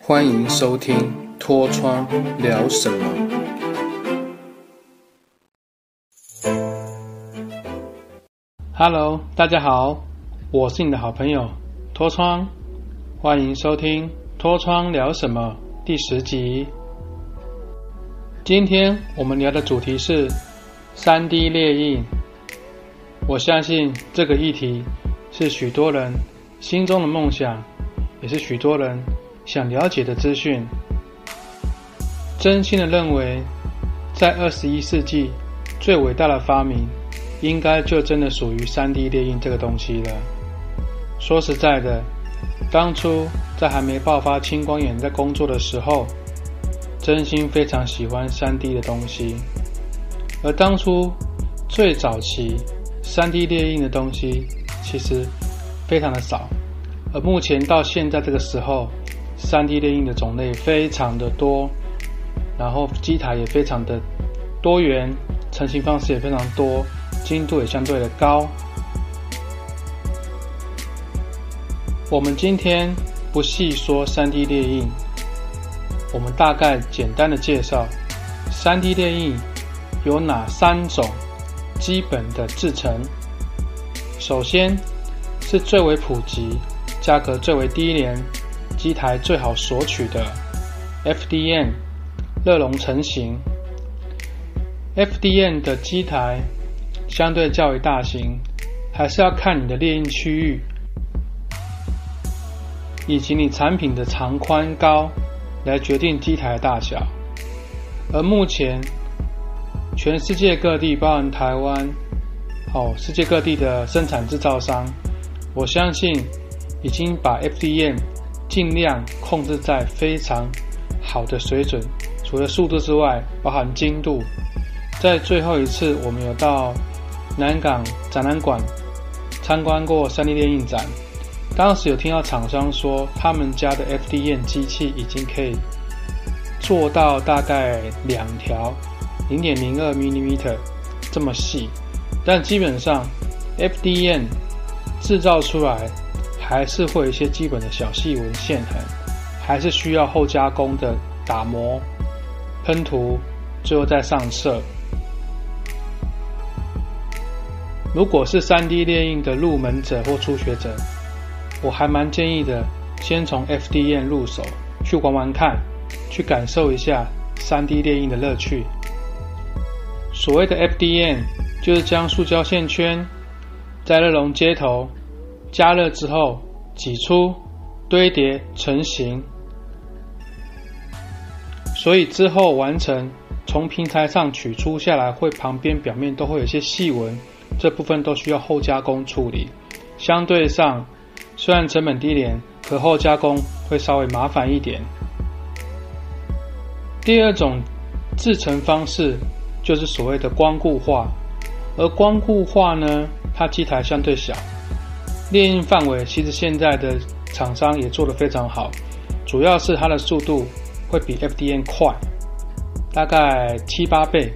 欢迎收听《脱窗聊什么》。Hello，大家好，我是你的好朋友脱窗，欢迎收听《脱窗聊什么》第十集。今天我们聊的主题是三 D 列印。我相信这个议题是许多人心中的梦想，也是许多人想了解的资讯。真心的认为，在二十一世纪最伟大的发明，应该就真的属于三 D 列印这个东西了。说实在的，当初在还没爆发青光眼在工作的时候，真心非常喜欢三 D 的东西，而当初最早期。三 D 列印的东西其实非常的少，而目前到现在这个时候，三 D 列印的种类非常的多，然后机台也非常的多元，成型方式也非常多，精度也相对的高。我们今天不细说三 D 列印，我们大概简单的介绍三 D 列印有哪三种。基本的制成，首先是最为普及、价格最为低廉、机台最好索取的 FDM 热熔成型。FDM 的机台相对较为大型，还是要看你的列印区域以及你产品的长宽高来决定机台大小。而目前全世界各地，包含台湾，哦，世界各地的生产制造商，我相信已经把 FDM 尽量控制在非常好的水准。除了速度之外，包含精度。在最后一次，我们有到南港展览馆参观过 3D 列印展，当时有听到厂商说，他们家的 FDM 机器已经可以做到大概两条。零点零二 mm 这么细，但基本上 FDM 制造出来还是会有一些基本的小细纹线痕，还是需要后加工的打磨、喷涂，最后再上色。如果是 3D 列印的入门者或初学者，我还蛮建议的，先从 FDN 入手，去玩玩看，去感受一下 3D 列印的乐趣。所谓的 FDN，就是将塑胶线圈在热熔接头加热之后挤出堆叠成型，所以之后完成从平台上取出下来，会旁边表面都会有些细纹，这部分都需要后加工处理。相对上虽然成本低廉，可后加工会稍微麻烦一点。第二种制成方式。就是所谓的光固化，而光固化呢，它机台相对小，列印范围其实现在的厂商也做得非常好，主要是它的速度会比 FDM 快，大概七八倍，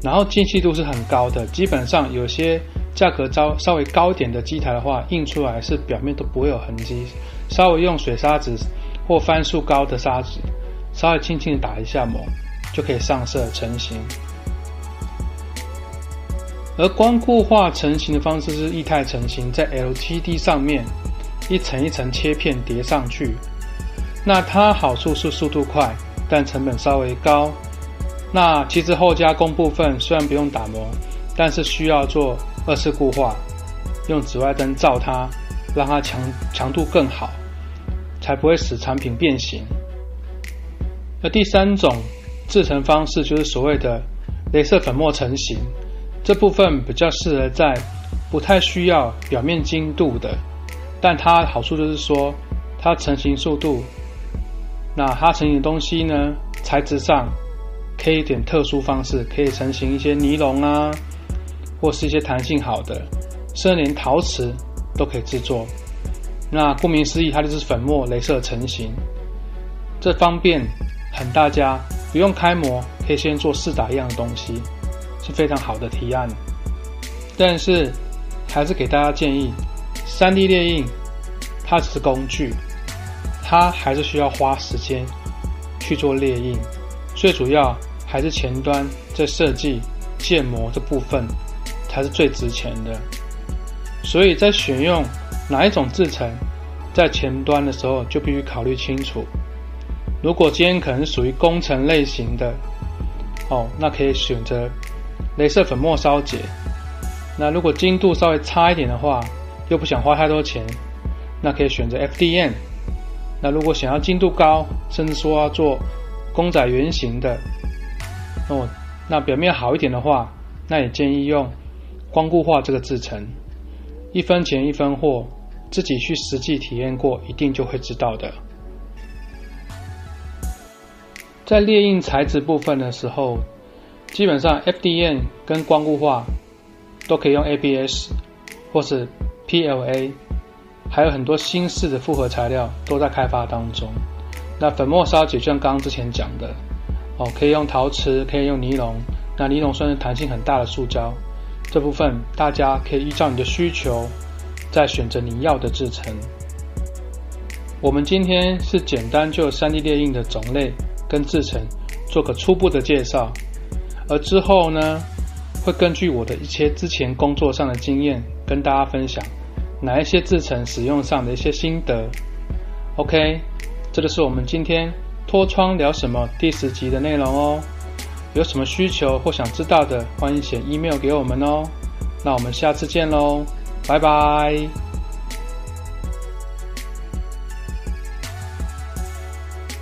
然后精细度是很高的，基本上有些价格稍稍微高一点的机台的话，印出来是表面都不会有痕迹，稍微用水砂纸或番数高的砂纸，稍微轻轻打一下膜，就可以上色成型。而光固化成型的方式是液态成型，在 LCD 上面一层一层切片叠上去。那它好处是速度快，但成本稍微高。那其实后加工部分虽然不用打磨，但是需要做二次固化，用紫外灯照它，让它强强度更好，才不会使产品变形。那第三种制成方式就是所谓的镭射粉末成型。这部分比较适合在不太需要表面精度的，但它好处就是说，它成型速度，那它成型的东西呢，材质上可以点特殊方式，可以成型一些尼龙啊，或是一些弹性好的，甚至连陶瓷都可以制作。那顾名思义，它就是粉末镭射成型，这方便很大家不用开模，可以先做试打一样的东西。是非常好的提案，但是还是给大家建议：三 D 列印它只是工具，它还是需要花时间去做列印，最主要还是前端在设计建模这部分才是最值钱的。所以在选用哪一种制成，在前端的时候就必须考虑清楚。如果今天可能属于工程类型的，哦，那可以选择镭射粉末烧结。那如果精度稍微差一点的话，又不想花太多钱，那可以选择 FDM。那如果想要精度高，甚至说要做公仔圆形的，哦，那表面好一点的话，那也建议用光固化这个制成。一分钱一分货，自己去实际体验过，一定就会知道的。在列印材质部分的时候，基本上 FDM 跟光固化都可以用 ABS 或是 PLA。还有很多新式的复合材料都在开发当中。那粉末烧结就像刚刚之前讲的，哦，可以用陶瓷，可以用尼龙。那尼龙算是弹性很大的塑胶，这部分大家可以依照你的需求，再选择你要的制成。我们今天是简单就 3D 列印的种类跟制成做个初步的介绍，而之后呢，会根据我的一些之前工作上的经验跟大家分享。哪一些制成使用上的一些心得？OK，这就是我们今天脱窗聊什么第十集的内容哦。有什么需求或想知道的，欢迎写 email 给我们哦。那我们下次见喽，拜拜。